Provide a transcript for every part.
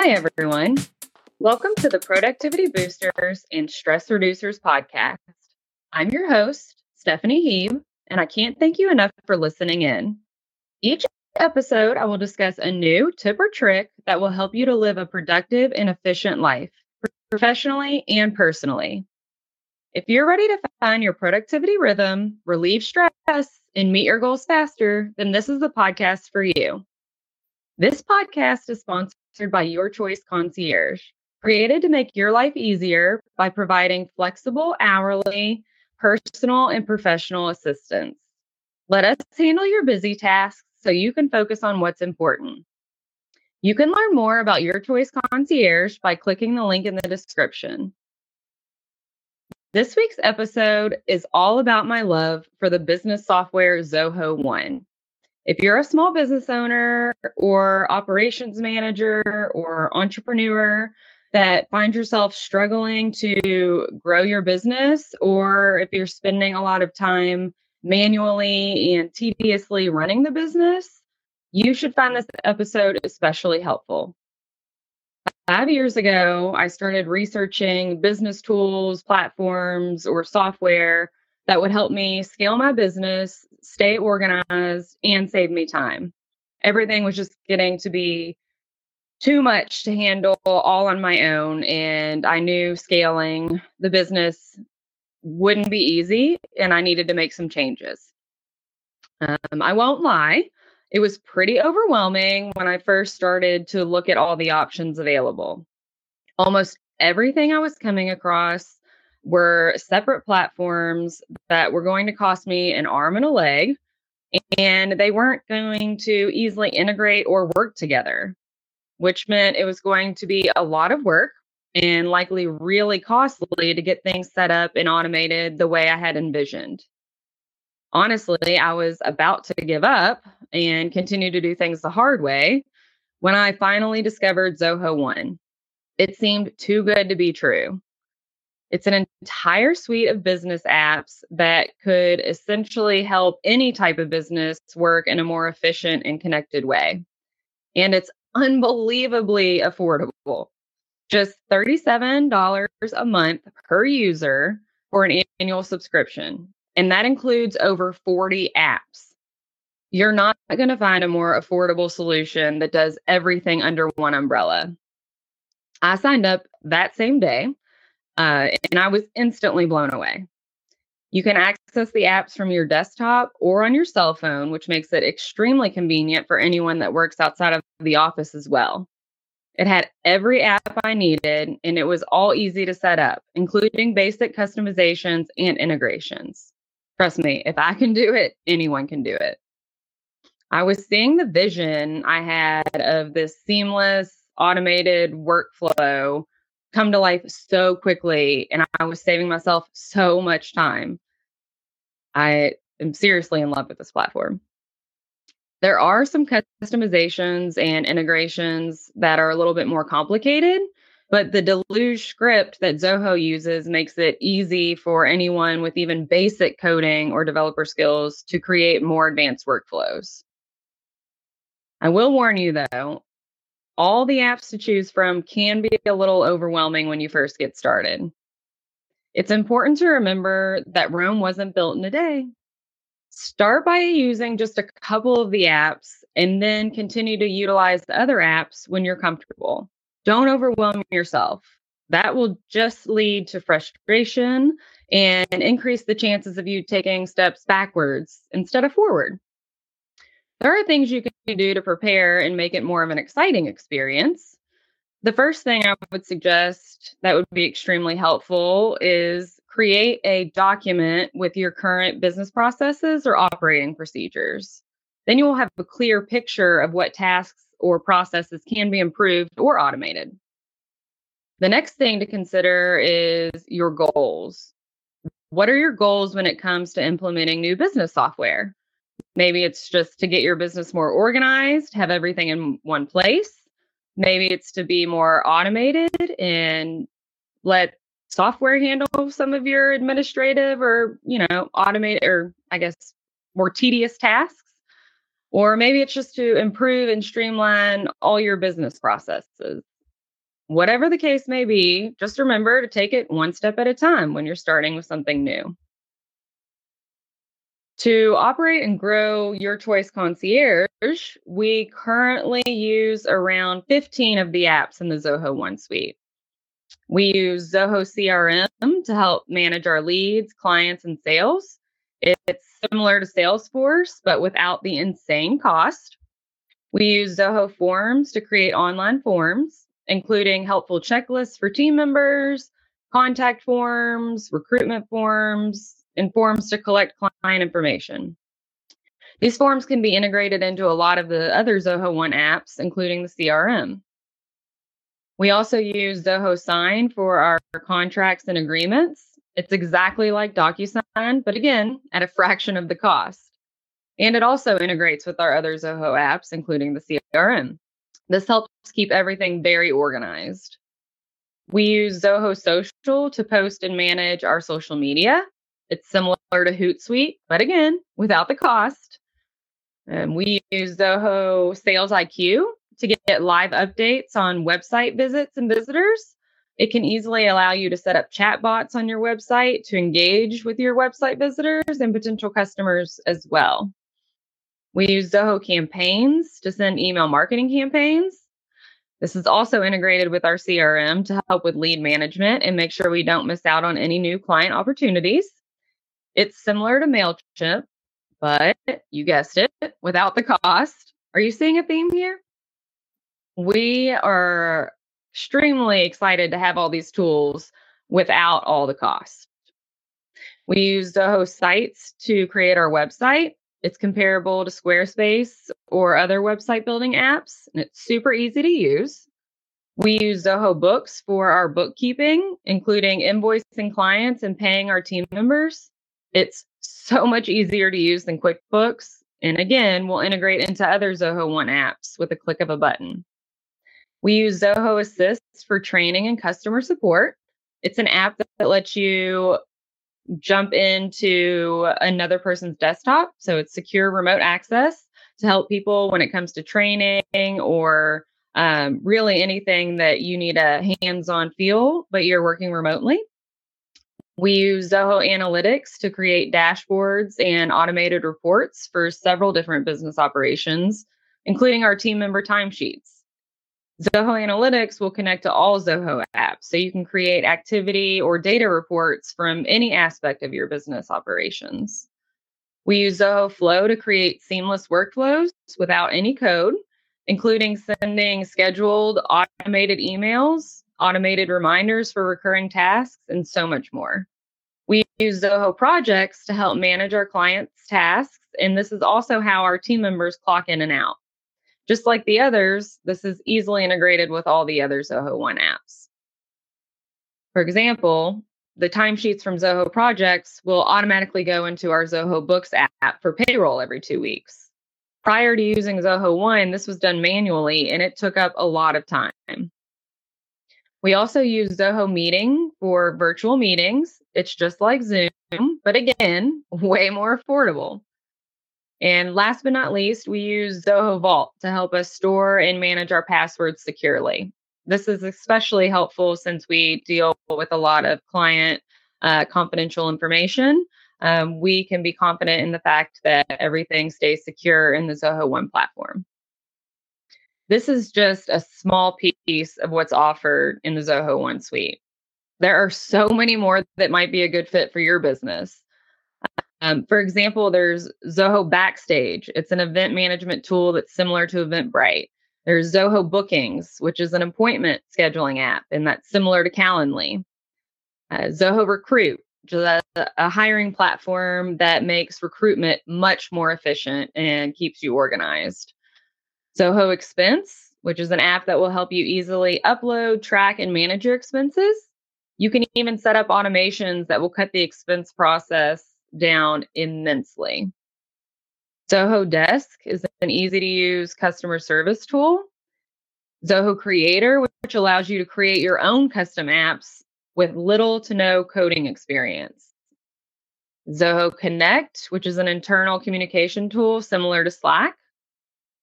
Hi, everyone. Welcome to the Productivity Boosters and Stress Reducers podcast. I'm your host, Stephanie Heeb, and I can't thank you enough for listening in. Each episode, I will discuss a new tip or trick that will help you to live a productive and efficient life, professionally and personally. If you're ready to find your productivity rhythm, relieve stress, and meet your goals faster, then this is the podcast for you. This podcast is sponsored by Your Choice Concierge, created to make your life easier by providing flexible hourly, personal, and professional assistance. Let us handle your busy tasks so you can focus on what's important. You can learn more about Your Choice Concierge by clicking the link in the description. This week's episode is all about my love for the business software Zoho One. If you're a small business owner or operations manager or entrepreneur that finds yourself struggling to grow your business, or if you're spending a lot of time manually and tediously running the business, you should find this episode especially helpful. Five years ago, I started researching business tools, platforms, or software that would help me scale my business, stay organized, and save me time. Everything was just getting to be too much to handle all on my own. And I knew scaling the business wouldn't be easy, and I needed to make some changes. Um, I won't lie, it was pretty overwhelming when I first started to look at all the options available. Almost everything I was coming across were separate platforms that were going to cost me an arm and a leg, and they weren't going to easily integrate or work together, which meant it was going to be a lot of work and likely really costly to get things set up and automated the way I had envisioned. Honestly, I was about to give up and continue to do things the hard way when I finally discovered Zoho One. It seemed too good to be true. It's an entire suite of business apps that could essentially help any type of business work in a more efficient and connected way. And it's unbelievably affordable. Just $37 a month per user for an annual subscription. And that includes over 40 apps. You're not going to find a more affordable solution that does everything under one umbrella. I signed up that same day uh, and I was instantly blown away. You can access the apps from your desktop or on your cell phone, which makes it extremely convenient for anyone that works outside of the office as well. It had every app I needed, and it was all easy to set up, including basic customizations and integrations. Trust me, if I can do it, anyone can do it. I was seeing the vision I had of this seamless, automated workflow come to life so quickly and I was saving myself so much time. I am seriously in love with this platform. There are some customizations and integrations that are a little bit more complicated, but the deluge script that Zoho uses makes it easy for anyone with even basic coding or developer skills to create more advanced workflows. I will warn you though, all the apps to choose from can be a little overwhelming when you first get started. It's important to remember that Rome wasn't built in a day. Start by using just a couple of the apps and then continue to utilize the other apps when you're comfortable. Don't overwhelm yourself. That will just lead to frustration and increase the chances of you taking steps backwards instead of forward. There are things you can do to prepare and make it more of an exciting experience. The first thing I would suggest that would be extremely helpful is create a document with your current business processes or operating procedures. Then you will have a clear picture of what tasks or processes can be improved or automated. The next thing to consider is your goals. What are your goals when it comes to implementing new business software? Maybe it's just to get your business more organized, have everything in one place. Maybe it's to be more automated and let software handle some of your administrative or, you know, automate or I guess more tedious tasks. Or maybe it's just to improve and streamline all your business processes. Whatever the case may be, just remember to take it one step at a time when you're starting with something new. To operate and grow your choice concierge, we currently use around 15 of the apps in the Zoho One suite. We use Zoho CRM to help manage our leads, clients, and sales. It's similar to Salesforce, but without the insane cost. We use Zoho Forms to create online forms, including helpful checklists for team members, contact forms, recruitment forms, and forms to collect client information. These forms can be integrated into a lot of the other Zoho One apps, including the CRM. We also use Zoho Sign for our contracts and agreements. It's exactly like DocuSign, but again, at a fraction of the cost. And it also integrates with our other Zoho apps, including the CRM. This helps keep everything very organized. We use Zoho Social to post and manage our social media. It's similar to Hootsuite, but again, without the cost. And we use Zoho Sales IQ to get live updates on website visits and visitors. It can easily allow you to set up chat bots on your website to engage with your website visitors and potential customers as well. We use Zoho campaigns to send email marketing campaigns. This is also integrated with our CRM to help with lead management and make sure we don't miss out on any new client opportunities. It's similar to MailChimp, but you guessed it, without the cost. Are you seeing a theme here? We are extremely excited to have all these tools without all the cost. We use Zoho Sites to create our website. It's comparable to Squarespace or other website building apps, and it's super easy to use. We use Zoho Books for our bookkeeping, including invoicing clients and paying our team members. It's so much easier to use than QuickBooks. And again, we'll integrate into other Zoho One apps with a click of a button. We use Zoho Assist for training and customer support. It's an app that lets you jump into another person's desktop. So it's secure remote access to help people when it comes to training or um, really anything that you need a hands on feel, but you're working remotely. We use Zoho Analytics to create dashboards and automated reports for several different business operations, including our team member timesheets. Zoho Analytics will connect to all Zoho apps, so you can create activity or data reports from any aspect of your business operations. We use Zoho Flow to create seamless workflows without any code, including sending scheduled automated emails, automated reminders for recurring tasks, and so much more. We use Zoho projects to help manage our clients' tasks, and this is also how our team members clock in and out. Just like the others, this is easily integrated with all the other Zoho One apps. For example, the timesheets from Zoho projects will automatically go into our Zoho Books app for payroll every two weeks. Prior to using Zoho One, this was done manually and it took up a lot of time. We also use Zoho Meeting for virtual meetings. It's just like Zoom, but again, way more affordable. And last but not least, we use Zoho Vault to help us store and manage our passwords securely. This is especially helpful since we deal with a lot of client uh, confidential information. Um, we can be confident in the fact that everything stays secure in the Zoho One platform. This is just a small piece of what's offered in the Zoho One suite. There are so many more that might be a good fit for your business. Um, for example, there's Zoho Backstage. It's an event management tool that's similar to Eventbrite. There's Zoho Bookings, which is an appointment scheduling app, and that's similar to Calendly. Uh, Zoho Recruit, which is a, a hiring platform that makes recruitment much more efficient and keeps you organized. Zoho Expense, which is an app that will help you easily upload, track, and manage your expenses. You can even set up automations that will cut the expense process down immensely. Zoho Desk is an easy to use customer service tool. Zoho Creator, which allows you to create your own custom apps with little to no coding experience. Zoho Connect, which is an internal communication tool similar to Slack.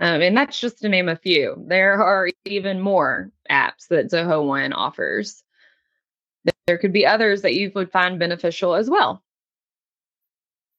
Um, and that's just to name a few. There are even more apps that Zoho One offers. There could be others that you would find beneficial as well.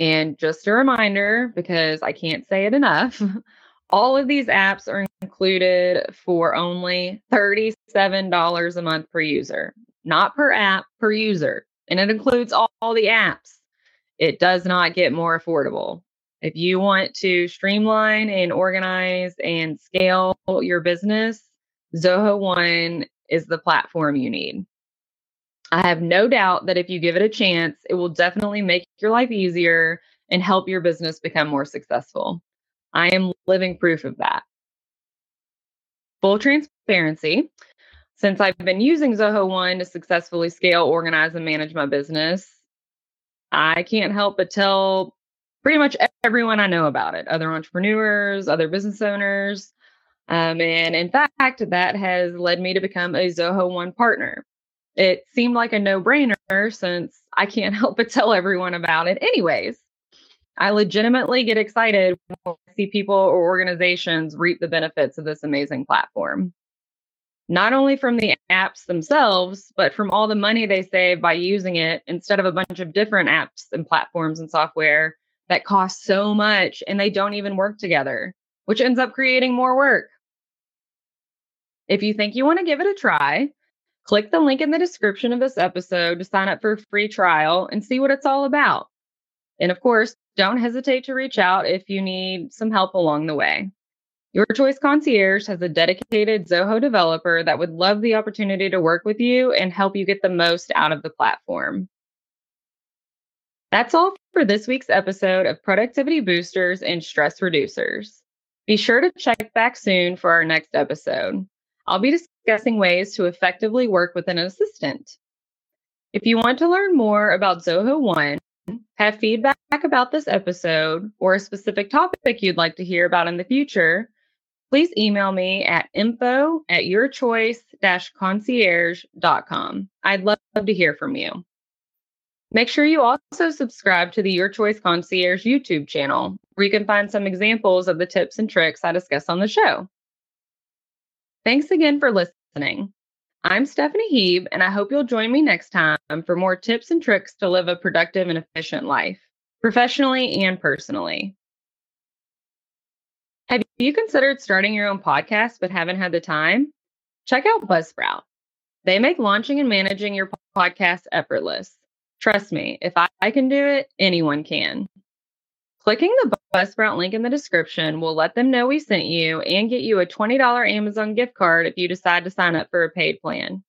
And just a reminder, because I can't say it enough, all of these apps are included for only $37 a month per user, not per app, per user. And it includes all, all the apps. It does not get more affordable. If you want to streamline and organize and scale your business, Zoho One is the platform you need. I have no doubt that if you give it a chance, it will definitely make your life easier and help your business become more successful. I am living proof of that. Full transparency. Since I've been using Zoho One to successfully scale, organize, and manage my business, I can't help but tell pretty much everyone I know about it other entrepreneurs, other business owners. Um, and in fact, that has led me to become a Zoho One partner. It seemed like a no brainer since I can't help but tell everyone about it, anyways. I legitimately get excited when I see people or organizations reap the benefits of this amazing platform. Not only from the apps themselves, but from all the money they save by using it instead of a bunch of different apps and platforms and software that cost so much and they don't even work together, which ends up creating more work. If you think you want to give it a try, click the link in the description of this episode to sign up for a free trial and see what it's all about. And of course, don't hesitate to reach out if you need some help along the way. Your Choice Concierge has a dedicated Zoho developer that would love the opportunity to work with you and help you get the most out of the platform. That's all for this week's episode of Productivity Boosters and Stress Reducers. Be sure to check back soon for our next episode. I'll be discussing ways to effectively work with an assistant. If you want to learn more about Zoho One, have feedback about this episode, or a specific topic you'd like to hear about in the future, please email me at info at yourchoice-concierge.com. I'd love to hear from you. Make sure you also subscribe to the Your Choice Concierge YouTube channel, where you can find some examples of the tips and tricks I discuss on the show. Thanks again for listening. I'm Stephanie Heeb, and I hope you'll join me next time for more tips and tricks to live a productive and efficient life, professionally and personally. Have you considered starting your own podcast but haven't had the time? Check out Buzzsprout. They make launching and managing your podcast effortless. Trust me, if I, I can do it, anyone can. Clicking the Buzzsprout link in the description will let them know we sent you and get you a $20 Amazon gift card if you decide to sign up for a paid plan.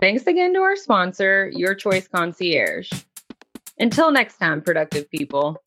Thanks again to our sponsor, Your Choice Concierge. Until next time, productive people.